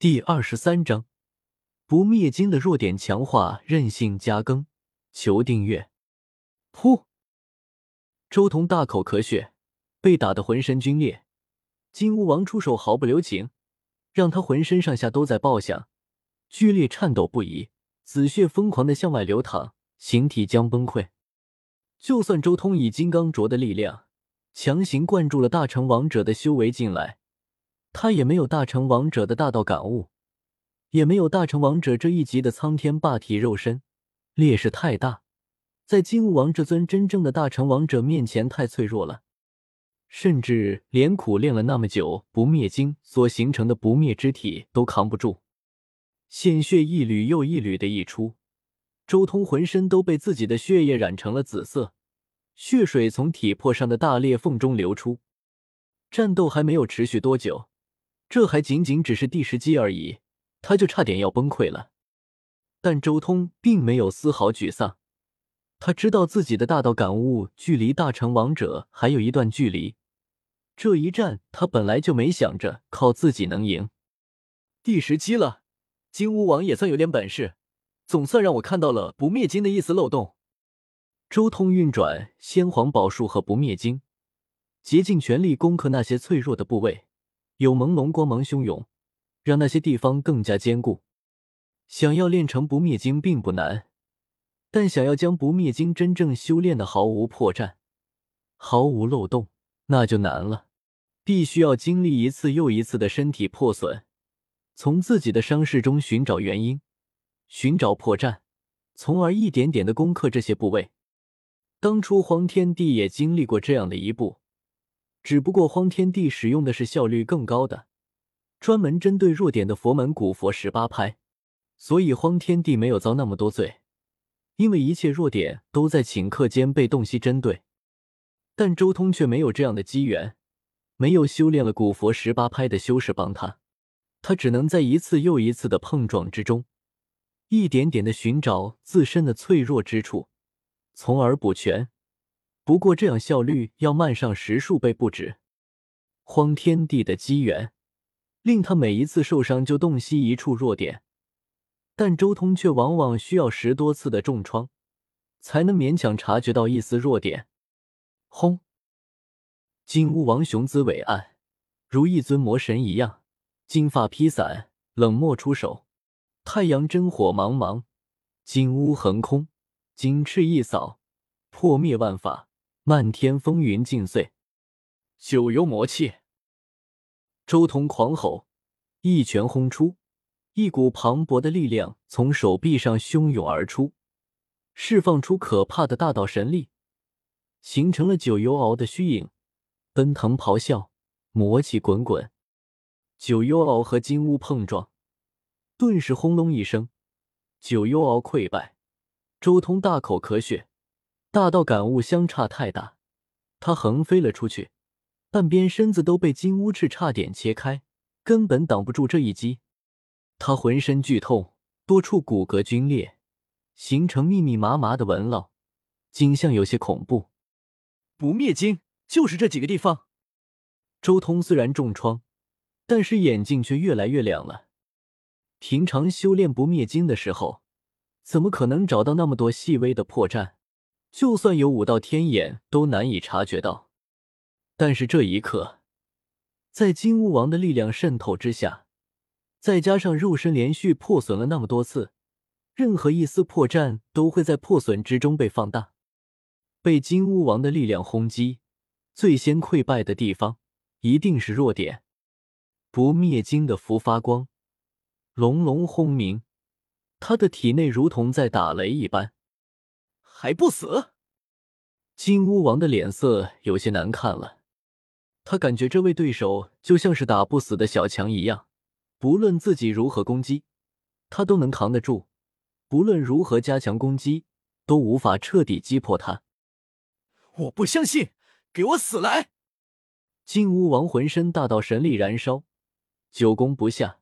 第二十三章不灭金的弱点强化，韧性加更。求订阅。噗！周通大口咳血，被打得浑身皲裂。金乌王出手毫不留情，让他浑身上下都在爆响，剧烈颤抖不已，紫血疯狂的向外流淌，形体将崩溃。就算周通以金刚镯的力量强行灌注了大成王者的修为进来。他也没有大成王者的大道感悟，也没有大成王者这一级的苍天霸体肉身，劣势太大，在金乌王这尊真正的大成王者面前太脆弱了，甚至连苦练了那么久不灭经所形成的不灭之体都扛不住，鲜血一缕又一缕的溢出，周通浑身都被自己的血液染成了紫色，血水从体魄上的大裂缝中流出，战斗还没有持续多久。这还仅仅只是第十击而已，他就差点要崩溃了。但周通并没有丝毫沮丧，他知道自己的大道感悟距离大成王者还有一段距离。这一战他本来就没想着靠自己能赢。第十击了，金乌王也算有点本事，总算让我看到了不灭金的一丝漏洞。周通运转先皇宝术和不灭金，竭尽全力攻克那些脆弱的部位。有朦胧光芒汹涌，让那些地方更加坚固。想要练成不灭经并不难，但想要将不灭经真正修炼的毫无破绽、毫无漏洞，那就难了。必须要经历一次又一次的身体破损，从自己的伤势中寻找原因，寻找破绽，从而一点点的攻克这些部位。当初荒天帝也经历过这样的一步。只不过荒天帝使用的是效率更高的、专门针对弱点的佛门古佛十八拍，所以荒天帝没有遭那么多罪，因为一切弱点都在顷刻间被洞悉针对。但周通却没有这样的机缘，没有修炼了古佛十八拍的修士帮他，他只能在一次又一次的碰撞之中，一点点的寻找自身的脆弱之处，从而补全。不过这样效率要慢上十数倍不止。荒天地的机缘令他每一次受伤就洞悉一处弱点，但周通却往往需要十多次的重创，才能勉强察觉到一丝弱点。轰！金乌王雄姿伟岸，如一尊魔神一样，金发披散，冷漠出手。太阳真火茫茫，金乌横空，金翅一扫，破灭万法。漫天风云尽碎，九幽魔气。周通狂吼，一拳轰出，一股磅礴的力量从手臂上汹涌而出，释放出可怕的大道神力，形成了九幽鳌的虚影，奔腾咆哮，魔气滚滚。九幽鳌和金乌碰撞，顿时轰隆一声，九幽鳌溃败。周通大口咳血。大道感悟相差太大，他横飞了出去，半边身子都被金乌翅差点切开，根本挡不住这一击。他浑身剧痛，多处骨骼皲裂，形成密密麻麻的纹烙，景象有些恐怖。不灭金就是这几个地方。周通虽然重创，但是眼睛却越来越亮了。平常修炼不灭金的时候，怎么可能找到那么多细微的破绽？就算有五道天眼，都难以察觉到。但是这一刻，在金乌王的力量渗透之下，再加上肉身连续破损了那么多次，任何一丝破绽都会在破损之中被放大。被金乌王的力量轰击，最先溃败的地方一定是弱点。不灭金的符发光，隆隆轰鸣，他的体内如同在打雷一般。还不死！金乌王的脸色有些难看了。他感觉这位对手就像是打不死的小强一样，不论自己如何攻击，他都能扛得住；不论如何加强攻击，都无法彻底击破他。我不相信！给我死来！金乌王浑身大道神力燃烧，久攻不下，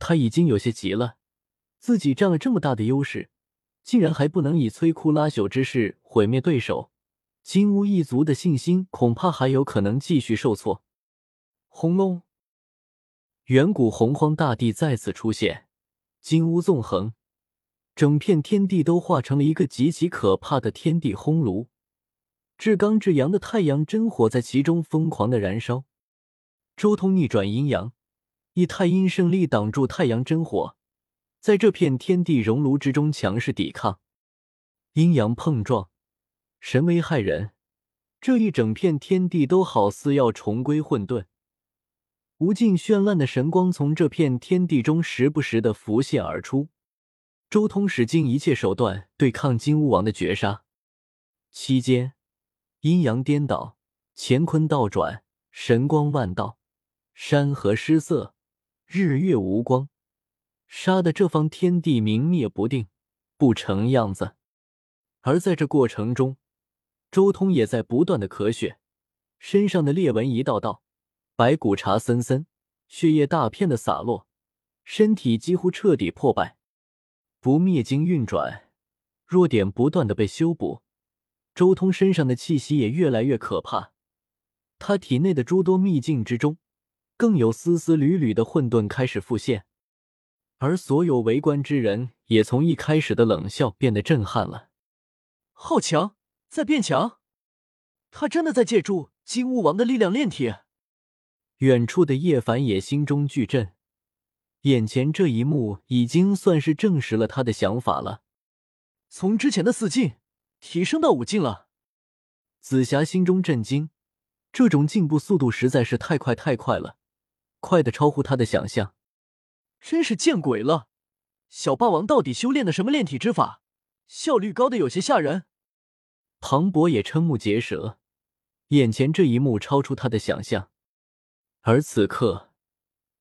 他已经有些急了。自己占了这么大的优势。竟然还不能以摧枯拉朽之势毁灭对手，金乌一族的信心恐怕还有可能继续受挫。轰隆！远古洪荒大地再次出现，金乌纵横，整片天地都化成了一个极其可怕的天地烘炉，至刚至阳的太阳真火在其中疯狂的燃烧。周通逆转阴阳，以太阴圣力挡住太阳真火，在这片天地熔炉之中强势抵抗，阴阳碰撞，神威骇人。这一整片天地都好似要重归混沌，无尽绚烂的神光从这片天地中时不时的浮现而出。周通使尽一切手段对抗金乌王的绝杀，期间阴阳颠倒，乾坤倒转，神光万道，山河失色，日月无光，杀的这方天地明灭不定，不成样子。而在这过程中，周通也在不断的咳血，身上的裂纹一道道，白骨茬森森，血液大片的洒落，身体几乎彻底破败。不灭经运转，弱点不断的被修补，周通身上的气息也越来越可怕。他体内的诸多秘境之中，更有丝丝缕缕的混沌开始复现，而所有围观之人也从一开始的冷笑变得震撼了。好强！在变强，他真的在借助金乌王的力量炼体。远处的叶凡也心中巨震，眼前这一幕已经算是证实了他的想法了。从之前的四境提升到五境了。紫霞心中震惊，这种进步速度实在是太快太快了，快的超乎他的想象。真是见鬼了！小霸王到底修炼的什么炼体之法？效率高的有些吓人。庞博也瞠目结舌，眼前这一幕超出他的想象。而此刻，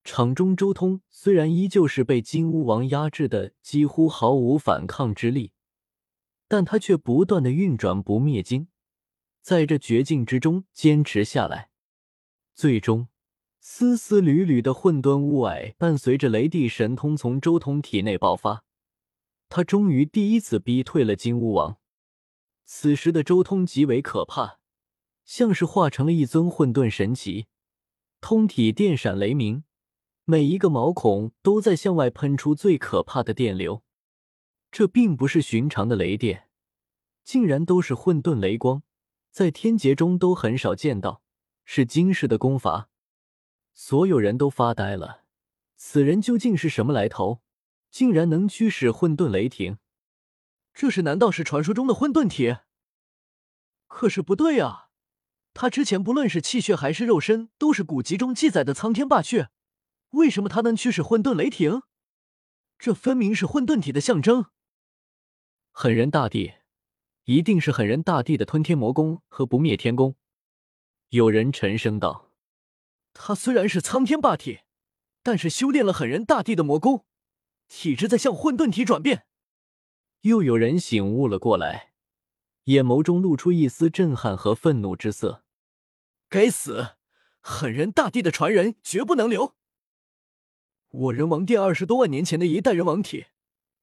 场中周通虽然依旧是被金乌王压制的几乎毫无反抗之力，但他却不断的运转不灭经，在这绝境之中坚持下来。最终，丝丝缕缕的混沌雾霭伴随着雷帝神通从周通体内爆发，他终于第一次逼退了金乌王。此时的周通极为可怕，像是化成了一尊混沌神奇，通体电闪雷鸣，每一个毛孔都在向外喷出最可怕的电流。这并不是寻常的雷电，竟然都是混沌雷光，在天劫中都很少见到，是惊世的功法。所有人都发呆了，此人究竟是什么来头？竟然能驱使混沌雷霆？这是难道是传说中的混沌体？可是不对啊！他之前不论是气血还是肉身，都是古籍中记载的苍天霸血，为什么他能驱使混沌雷霆？这分明是混沌体的象征。狠人大帝，一定是狠人大帝的吞天魔功和不灭天功。有人沉声道：“他虽然是苍天霸体，但是修炼了狠人大帝的魔功，体质在向混沌体转变。”又有人醒悟了过来，眼眸中露出一丝震撼和愤怒之色。该死！狠人大帝的传人绝不能留。我人王殿二十多万年前的一代人王体，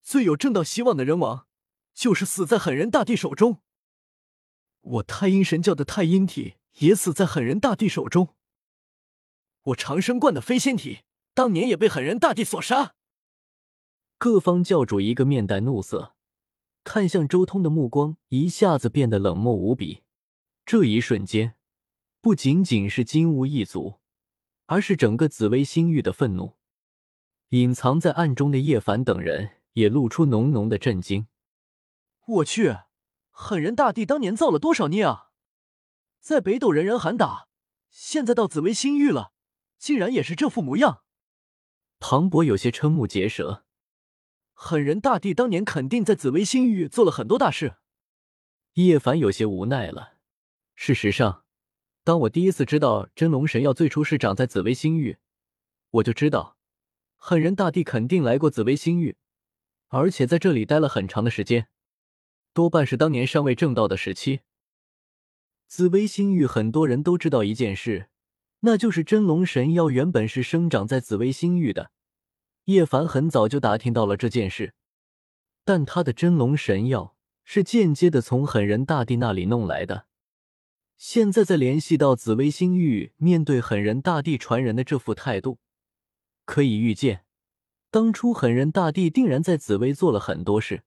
最有正道希望的人王，就是死在狠人大帝手中。我太阴神教的太阴体也死在狠人大帝手中。我长生观的飞仙体，当年也被狠人大帝所杀。各方教主一个面带怒色。看向周通的目光一下子变得冷漠无比。这一瞬间，不仅仅是金乌一族，而是整个紫薇星域的愤怒。隐藏在暗中的叶凡等人也露出浓浓的震惊。我去，狠人大帝当年造了多少孽啊！在北斗人人喊打，现在到紫薇星域了，竟然也是这副模样。庞博有些瞠目结舌。狠人大帝当年肯定在紫薇星域做了很多大事。叶凡有些无奈了。事实上，当我第一次知道真龙神药最初是长在紫薇星域，我就知道，狠人大帝肯定来过紫薇星域，而且在这里待了很长的时间，多半是当年尚未正道的时期。紫薇星域很多人都知道一件事，那就是真龙神药原本是生长在紫薇星域的。叶凡很早就打听到了这件事，但他的真龙神药是间接的从狠人大帝那里弄来的。现在再联系到紫薇星域面对狠人大帝传人的这副态度，可以预见，当初狠人大帝定然在紫薇做了很多事。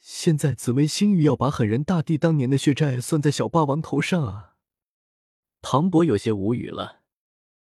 现在紫薇星域要把狠人大帝当年的血债算在小霸王头上啊！唐博有些无语了。